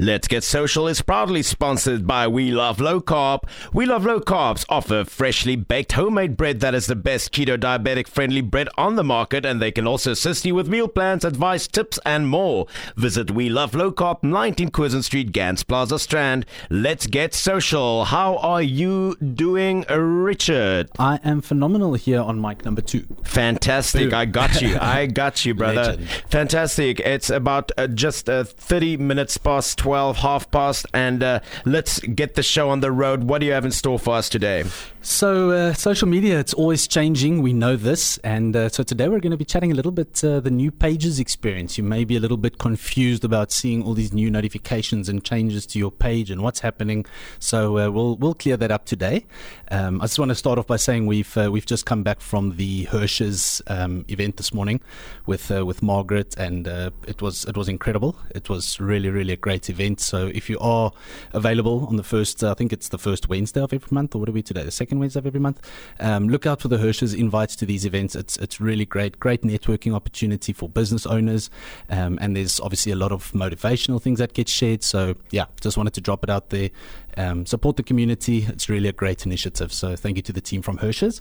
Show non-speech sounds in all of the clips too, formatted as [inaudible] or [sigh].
Let's Get Social is proudly sponsored by We Love Low Carb. We Love Low Carbs offer freshly baked homemade bread that is the best keto diabetic friendly bread on the market, and they can also assist you with meal plans, advice, tips, and more. Visit We Love Low Carb, 19 Curzon Street, Gans Plaza Strand. Let's Get Social. How are you doing, Richard? I am phenomenal here on mic number two. Fantastic. I got you. [laughs] I got you, brother. Legend. Fantastic. It's about uh, just uh, 30 minutes past 12, half past, and uh, let's get the show on the road. What do you have in store for us today? So, uh, social media, it's always changing. We know this. And uh, so today we're going to be chatting a little bit uh, the new pages experience. You may be a little bit confused about seeing all these new notifications and changes to your page and what's happening. So uh, we'll we'll clear that up today. Um, I just want to start off by saying we've uh, we've just come back from the Hirsch's um, event this morning with uh, with Margaret, and it was it was incredible. It was really really a great event. So if you are available on the first, I think it's the first Wednesday of every month, or what are we today? The second Wednesday of every month. Um, look out for the Hirsch's invites to these events. It's it's really great, great networking opportunity for business owners, um, and there's obviously a lot of motivational things that get shared. So yeah, just wanted to drop it out there. Um, support the community. It's really a great initiative. So thank you to the team from Hirsch's.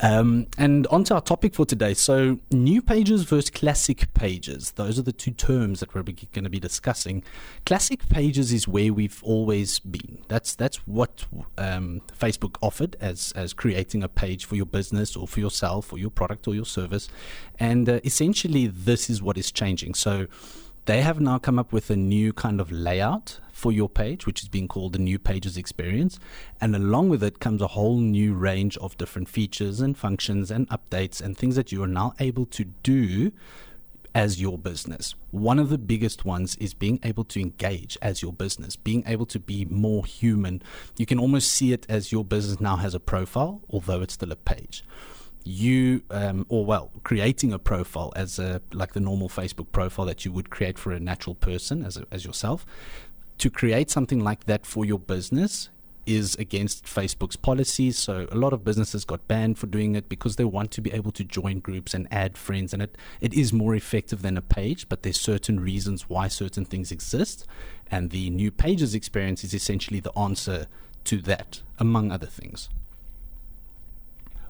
Um, and on to our topic for today. So new pages versus classic pages. Those are the two terms that we're going to be discussing. Classic pages is where we've always been. That's that's what um, Facebook offered as as creating a page for your business or for yourself or your product or your service. And uh, essentially, this is what is changing. So they have now come up with a new kind of layout for your page, which is being called the New Pages Experience. And along with it comes a whole new range of different features and functions and updates and things that you are now able to do as your business. One of the biggest ones is being able to engage as your business, being able to be more human. You can almost see it as your business now has a profile, although it's still a page you um, or well creating a profile as a like the normal facebook profile that you would create for a natural person as, a, as yourself to create something like that for your business is against Facebook's policies. So a lot of businesses got banned for doing it because they want to be able to join groups and add friends. And it, it is more effective than a page, but there's certain reasons why certain things exist. And the new pages experience is essentially the answer to that, among other things.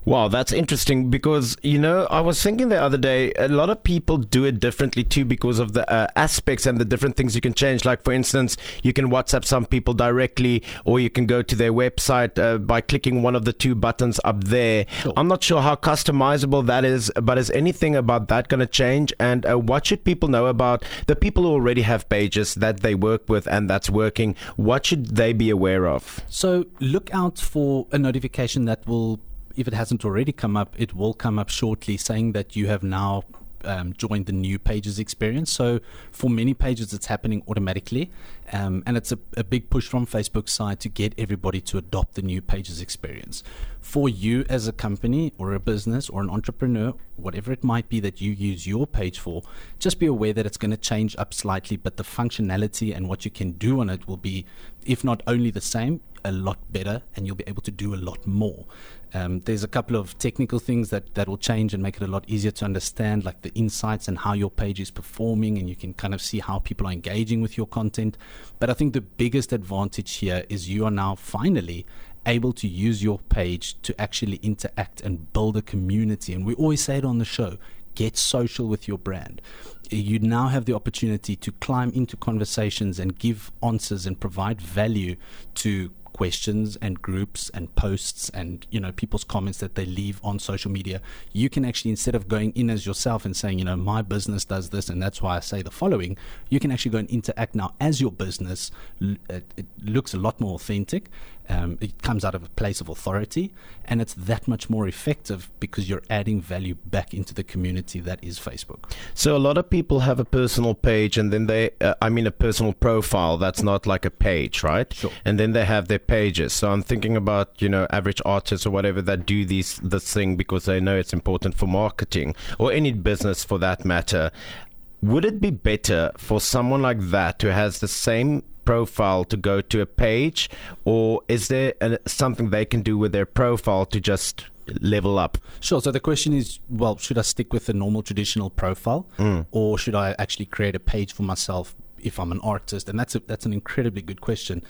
Wow, that's interesting because, you know, I was thinking the other day, a lot of people do it differently too because of the uh, aspects and the different things you can change. Like, for instance, you can WhatsApp some people directly, or you can go to their website uh, by clicking one of the two buttons up there. Sure. I'm not sure how customizable that is, but is anything about that going to change? And uh, what should people know about the people who already have pages that they work with and that's working? What should they be aware of? So, look out for a notification that will if it hasn't already come up, it will come up shortly saying that you have now um, joined the new pages experience. So for many pages, it's happening automatically. Um, and it's a, a, big push from Facebook's side to get everybody to adopt the new pages experience. For you as a company or a business or an entrepreneur, whatever it might be that you use your page for, just be aware that it's going to change up slightly, but the functionality and what you can do on it will be, if not only the same, a lot better and you'll be able to do a lot more. Um, there's a couple of technical things that, that will change and make it a lot easier to understand, like the insights and how your page is performing, and you can kind of see how people are engaging with your content. But I think the biggest advantage here is you are now finally able to use your page to actually interact and build a community. And we always say it on the show get social with your brand. You now have the opportunity to climb into conversations and give answers and provide value to questions and groups and posts and you know people's comments that they leave on social media you can actually instead of going in as yourself and saying you know my business does this and that's why I say the following you can actually go and interact now as your business it looks a lot more authentic um, it comes out of a place of authority, and it's that much more effective because you're adding value back into the community that is Facebook. So a lot of people have a personal page, and then they, uh, I mean, a personal profile that's not like a page, right? Sure. And then they have their pages. So I'm thinking about you know average artists or whatever that do these this thing because they know it's important for marketing or any business for that matter. Would it be better for someone like that who has the same profile to go to a page, or is there a, something they can do with their profile to just level up? Sure. So the question is, well, should I stick with the normal traditional profile, mm. or should I actually create a page for myself if I'm an artist? And that's a, that's an incredibly good question.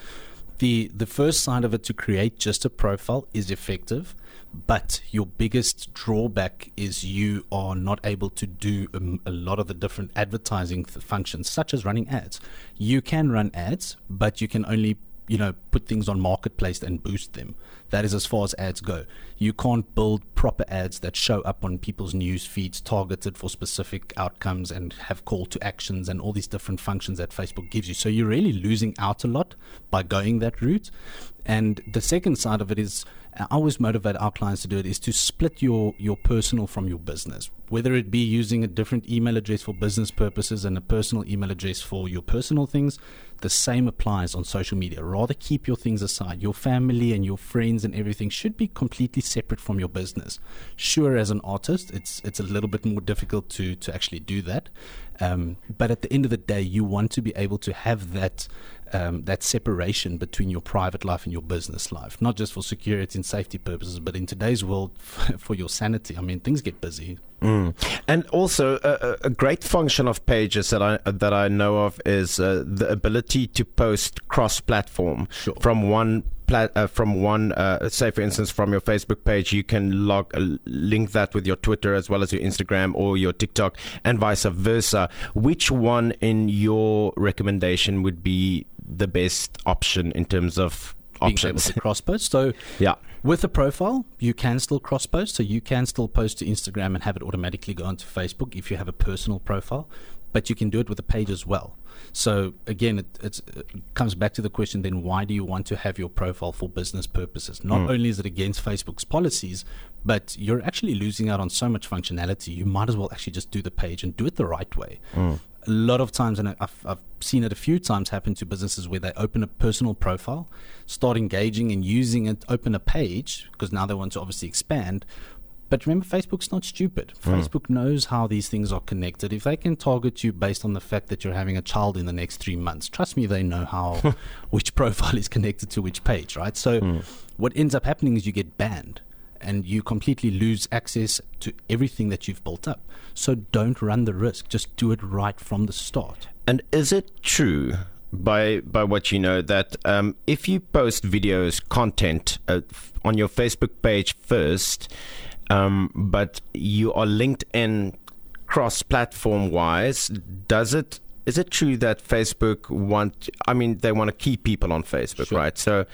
The the first side of it to create just a profile is effective, but your biggest drawback is you are not able to do a, a lot of the different advertising th- functions, such as running ads. You can run ads, but you can only you know put things on marketplace and boost them. That is as far as ads go. You can't build proper ads that show up on people's news feeds targeted for specific outcomes and have call to actions and all these different functions that facebook gives you. So you're really losing out a lot by going that route. And the second side of it is I always motivate our clients to do it is to split your your personal from your business whether it be using a different email address for business purposes and a personal email address for your personal things the same applies on social media. Rather keep your things aside. Your family and your friends and everything should be completely separate from your business. Sure as an artist it's it's a little bit more difficult to to actually do that. Um, but at the end of the day you want to be able to have that um, that separation between your private life and your business life, not just for security and safety purposes, but in today's world [laughs] for your sanity. I mean, things get busy. Mm. And also, a, a, great function of pages that I that I know of is uh, the ability to post cross-platform sure. from one plat, uh, from one, uh, say for instance, from your Facebook page, you can log uh, link that with your Twitter as well as your Instagram or your TikTok, and vice versa. Which one in your recommendation would be the best option in terms of options. [laughs] cross post. So yeah. With a profile, you can still cross post. So you can still post to Instagram and have it automatically go onto Facebook if you have a personal profile, but you can do it with a page as well. So again, it, it comes back to the question: then why do you want to have your profile for business purposes? Not mm. only is it against Facebook's policies, but you're actually losing out on so much functionality. You might as well actually just do the page and do it the right way. Mm a lot of times, and I've, I've seen it a few times happen to businesses where they open a personal profile, start engaging and using it, open a page because now they want to obviously expand. But remember, Facebook's not stupid. Mm. Facebook knows how these things are connected. If they can target you based on the fact that you're having a child in the next three months, trust me, they know how [laughs] which [laughs] profile is connected to which page, right? So, mm. what ends up happening is you get banned and you completely lose access to everything that you've built up. So don't run the risk. Just do it right from the start. And is it true by by what you know that um, if you post videos content uh, on your Facebook page first, um, but you are linked in cross platform wise, does it is it true that Facebook want? I mean, they want to keep people on Facebook, sure. right? So,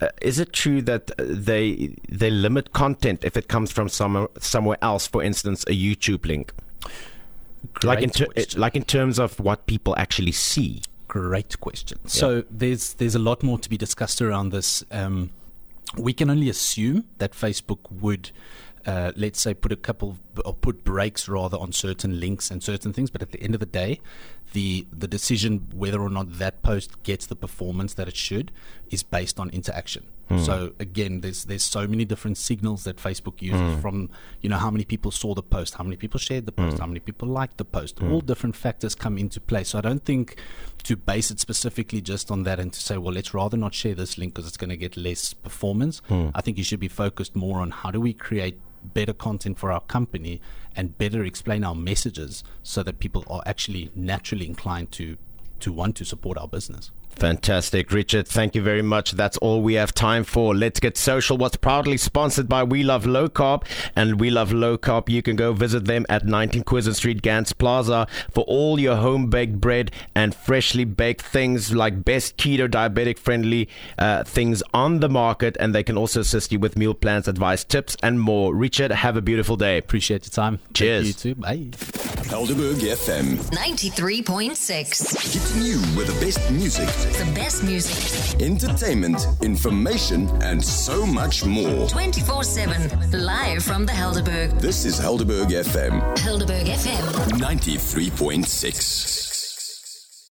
uh, is it true that they they limit content if it comes from somewhere somewhere else? For instance, a YouTube link. Great like in ter- like in terms of what people actually see. Great question. Yeah. So there's there's a lot more to be discussed around this. Um, we can only assume that Facebook would uh, let's say, put a couple or put brakes rather on certain links and certain things. But at the end of the day, the the decision whether or not that post gets the performance that it should is based on interaction. Mm. So again, there's there's so many different signals that Facebook uses mm. from you know how many people saw the post, how many people shared the post, mm. how many people liked the post. Hmm. All different factors come into play. So I don't think to base it specifically just on that and to say, well, let's rather not share this link because it's going to get less performance. Hmm. I think you should be focused more on how do we create better content for our company and better explain our messages so that people are actually naturally inclined to to want to support our business. Fantastic. Richard, thank you very much. That's all we have time for. Let's Get Social was proudly sponsored by We Love Low Carb. And We Love Low Carb, you can go visit them at 19 Curzon Street, Gans Plaza for all your home baked bread and freshly baked things like best keto, diabetic friendly uh, things on the market. And they can also assist you with meal plans, advice, tips, and more. Richard, have a beautiful day. Appreciate your time. Cheers. Thank you too. Bye. Helderberg FM 93.6. Keeping you with the best music the best music, entertainment, information, and so much more. 24 7, live from the Helderberg. This is Helderberg FM. Helderberg FM 93.6.